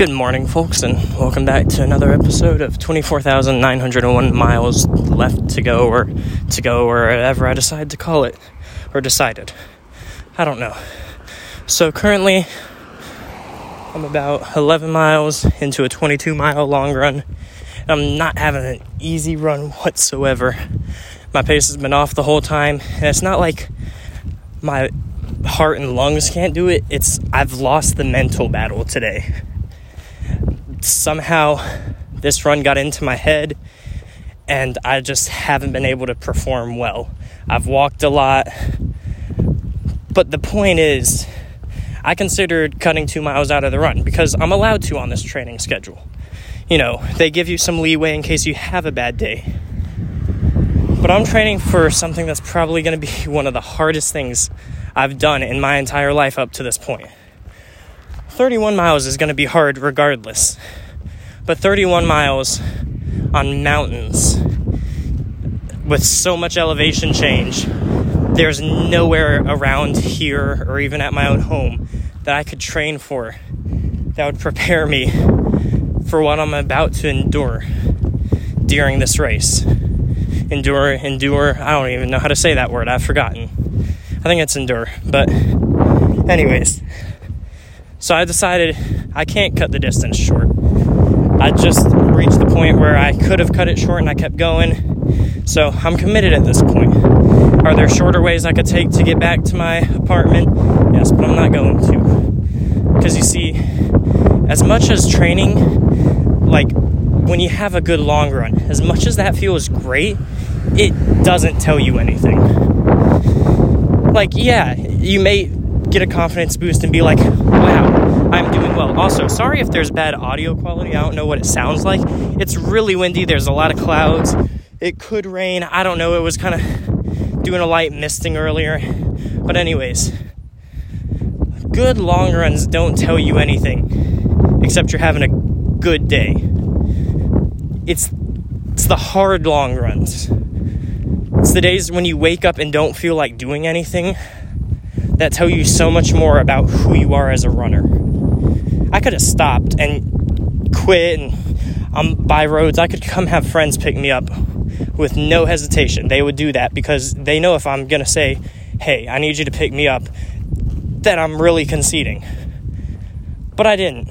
Good morning, folks, and welcome back to another episode of 24,901 miles left to go, or to go, or whatever I decide to call it, or decided. I don't know. So, currently, I'm about 11 miles into a 22 mile long run. I'm not having an easy run whatsoever. My pace has been off the whole time, and it's not like my heart and lungs can't do it. It's I've lost the mental battle today. Somehow this run got into my head and I just haven't been able to perform well. I've walked a lot. But the point is I considered cutting 2 miles out of the run because I'm allowed to on this training schedule. You know, they give you some leeway in case you have a bad day. But I'm training for something that's probably going to be one of the hardest things I've done in my entire life up to this point. 31 miles is going to be hard regardless. But 31 miles on mountains with so much elevation change, there's nowhere around here or even at my own home that I could train for that would prepare me for what I'm about to endure during this race. Endure, endure, I don't even know how to say that word, I've forgotten. I think it's endure. But, anyways, so I decided I can't cut the distance short. I just reached the point where I could have cut it short and I kept going. So I'm committed at this point. Are there shorter ways I could take to get back to my apartment? Yes, but I'm not going to. Because you see, as much as training, like when you have a good long run, as much as that feels great, it doesn't tell you anything like, yeah, you may get a confidence boost and be like, wow, I'm doing well. Also, sorry if there's bad audio quality. I don't know what it sounds like. It's really windy, there's a lot of clouds. It could rain. I don't know. It was kind of doing a light misting earlier. But, anyways, good long runs don't tell you anything except you're having a good day. It's it's the hard long runs it's the days when you wake up and don't feel like doing anything that tell you so much more about who you are as a runner. I could have stopped and quit and um, I'm by roads. I could come have friends pick me up with no hesitation. They would do that because they know if I'm going to say, hey, I need you to pick me up, that I'm really conceding. But I didn't.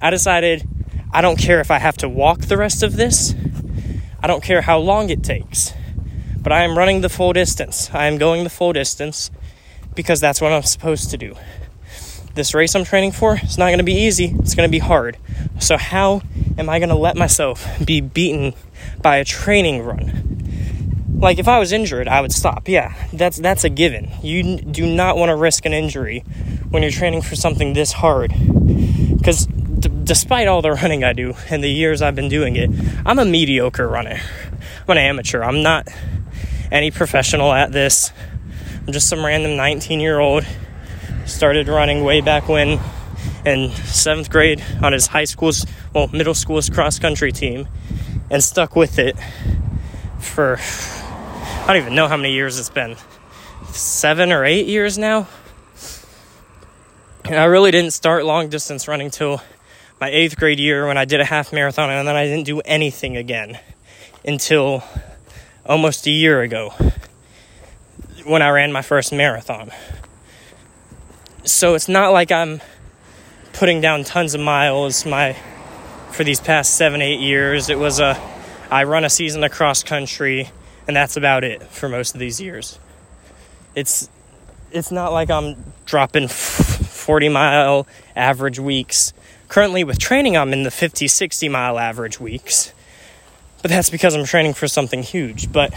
I decided I don't care if I have to walk the rest of this. I don't care how long it takes. But I am running the full distance. I am going the full distance because that's what I'm supposed to do. This race I'm training for is not going to be easy. It's going to be hard. So how am I going to let myself be beaten by a training run? Like if I was injured, I would stop. Yeah, that's that's a given. You do not want to risk an injury when you're training for something this hard. Cuz despite all the running I do and the years I've been doing it, I'm a mediocre runner. I'm an amateur. I'm not any professional at this. Just some random 19 year old. Started running way back when in seventh grade on his high school's, well, middle school's cross country team and stuck with it for I don't even know how many years it's been. Seven or eight years now. And I really didn't start long distance running till my eighth grade year when I did a half marathon, and then I didn't do anything again until almost a year ago when I ran my first marathon. So it's not like I'm putting down tons of miles my for these past 7 8 years. It was a I run a season across country and that's about it for most of these years. It's it's not like I'm dropping 40 mile average weeks Currently, with training, I'm in the 50, 60 mile average weeks. But that's because I'm training for something huge. But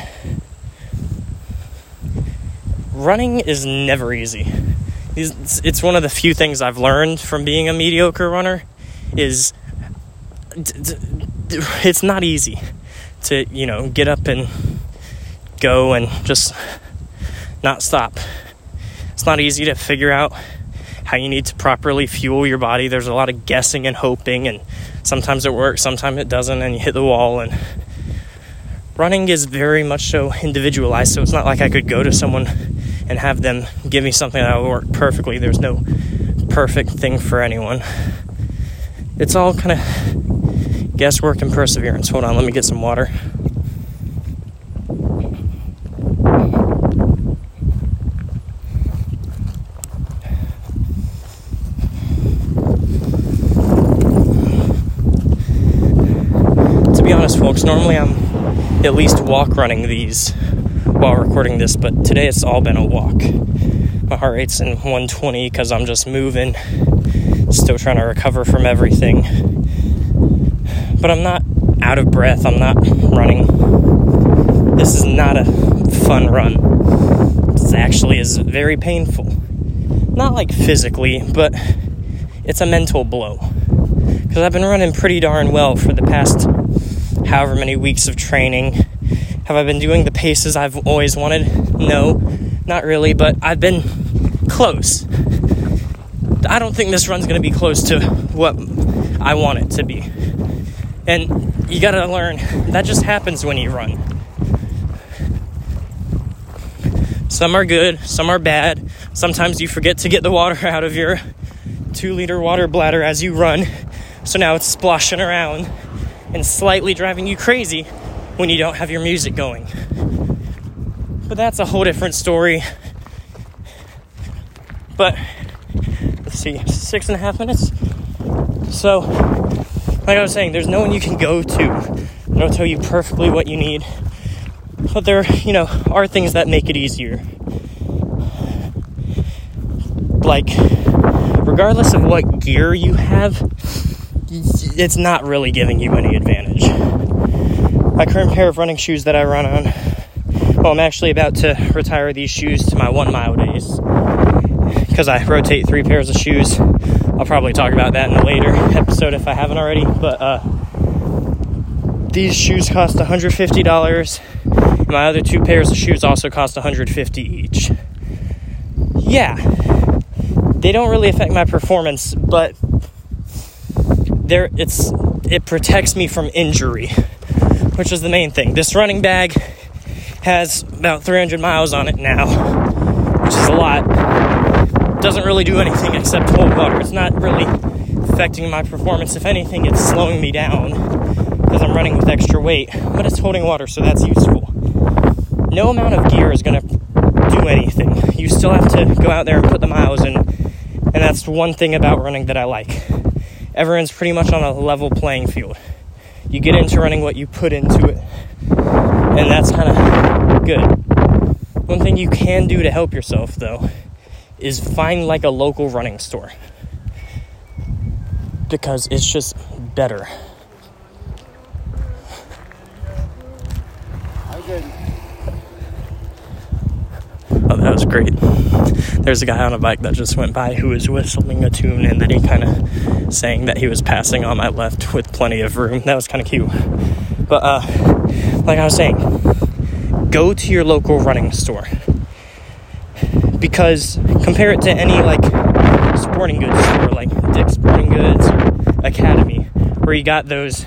running is never easy. It's one of the few things I've learned from being a mediocre runner is it's not easy to, you know, get up and go and just not stop. It's not easy to figure out how you need to properly fuel your body. There's a lot of guessing and hoping, and sometimes it works, sometimes it doesn't, and you hit the wall. And running is very much so individualized, so it's not like I could go to someone and have them give me something that will work perfectly. There's no perfect thing for anyone. it's all kind of guesswork and perseverance. Hold on, let me get some water. To be honest, folks, normally I'm at least walk running these while recording this, but today it's all been a walk. My heart rate's in 120 because I'm just moving, still trying to recover from everything. But I'm not out of breath, I'm not running. This is not a fun run. This actually is very painful. Not like physically, but it's a mental blow. Because I've been running pretty darn well for the past however many weeks of training. Have I been doing the paces I've always wanted? No, not really, but I've been close. I don't think this run's going to be close to what I want it to be. And you got to learn that just happens when you run. Some are good, some are bad. Sometimes you forget to get the water out of your two liter water bladder as you run. So now it's splashing around and slightly driving you crazy when you don't have your music going. But that's a whole different story. But let's see, six and a half minutes. So, like I was saying, there's no one you can go to that'll tell you perfectly what you need. But there, you know, are things that make it easier. Like, regardless of what gear you have, it's not really giving you any advantage. My current pair of running shoes that I run on, well, I'm actually about to retire these shoes to my one mile days because I rotate three pairs of shoes. I'll probably talk about that in a later episode if I haven't already. But uh, these shoes cost $150. My other two pairs of shoes also cost 150 each. Yeah, they don't really affect my performance, but there it's it protects me from injury, which is the main thing. This running bag has about 300 miles on it now, which is a lot. Doesn't really do anything except hold water. It's not really affecting my performance. If anything, it's slowing me down because I'm running with extra weight, but it's holding water, so that's useful. No amount of gear is going to do anything. You still have to go out there and put the miles in, and that's one thing about running that I like everyone's pretty much on a level playing field. You get into running what you put into it, and that's kind of good. One thing you can do to help yourself, though, is find like a local running store because it's just better. That was great. There's a guy on a bike that just went by who was whistling a tune and then he kind of saying that he was passing on my left with plenty of room. That was kind of cute. But, uh, like I was saying, go to your local running store. Because compare it to any like sporting goods store like Dick's Sporting Goods or Academy, where you got those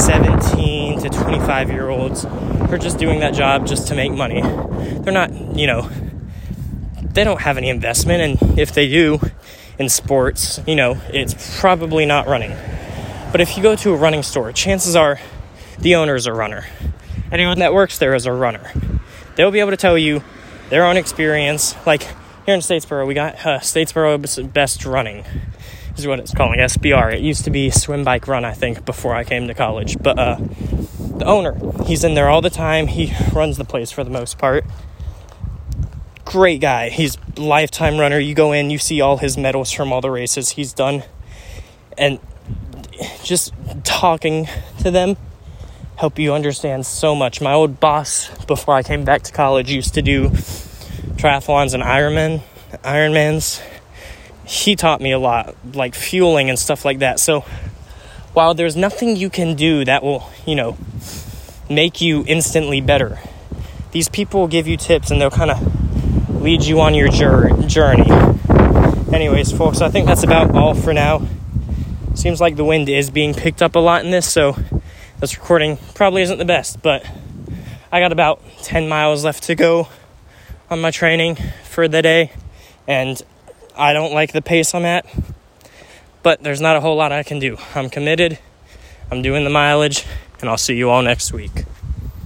17 to 25 year olds who are just doing that job just to make money. They're not, you know, they don't have any investment, and if they do in sports, you know, it's probably not running. But if you go to a running store, chances are the owner is a runner. Anyone that works there is a runner. They'll be able to tell you their own experience. Like here in Statesboro, we got uh, Statesboro Best Running is what it's calling SBR. It used to be Swim Bike Run, I think, before I came to college. But uh, the owner, he's in there all the time. He runs the place for the most part. Great guy. He's lifetime runner. You go in, you see all his medals from all the races he's done, and just talking to them help you understand so much. My old boss before I came back to college used to do triathlons and Ironman, Ironmans he taught me a lot, like fueling and stuff like that. So while there's nothing you can do that will, you know, make you instantly better, these people will give you tips and they'll kind of lead you on your journey. Anyways, folks, I think that's about all for now. Seems like the wind is being picked up a lot in this, so this recording probably isn't the best, but I got about 10 miles left to go on my training for the day, and I don't like the pace I'm at, But there's not a whole lot I can do. I'm committed, I'm doing the mileage, and I'll see you all next week.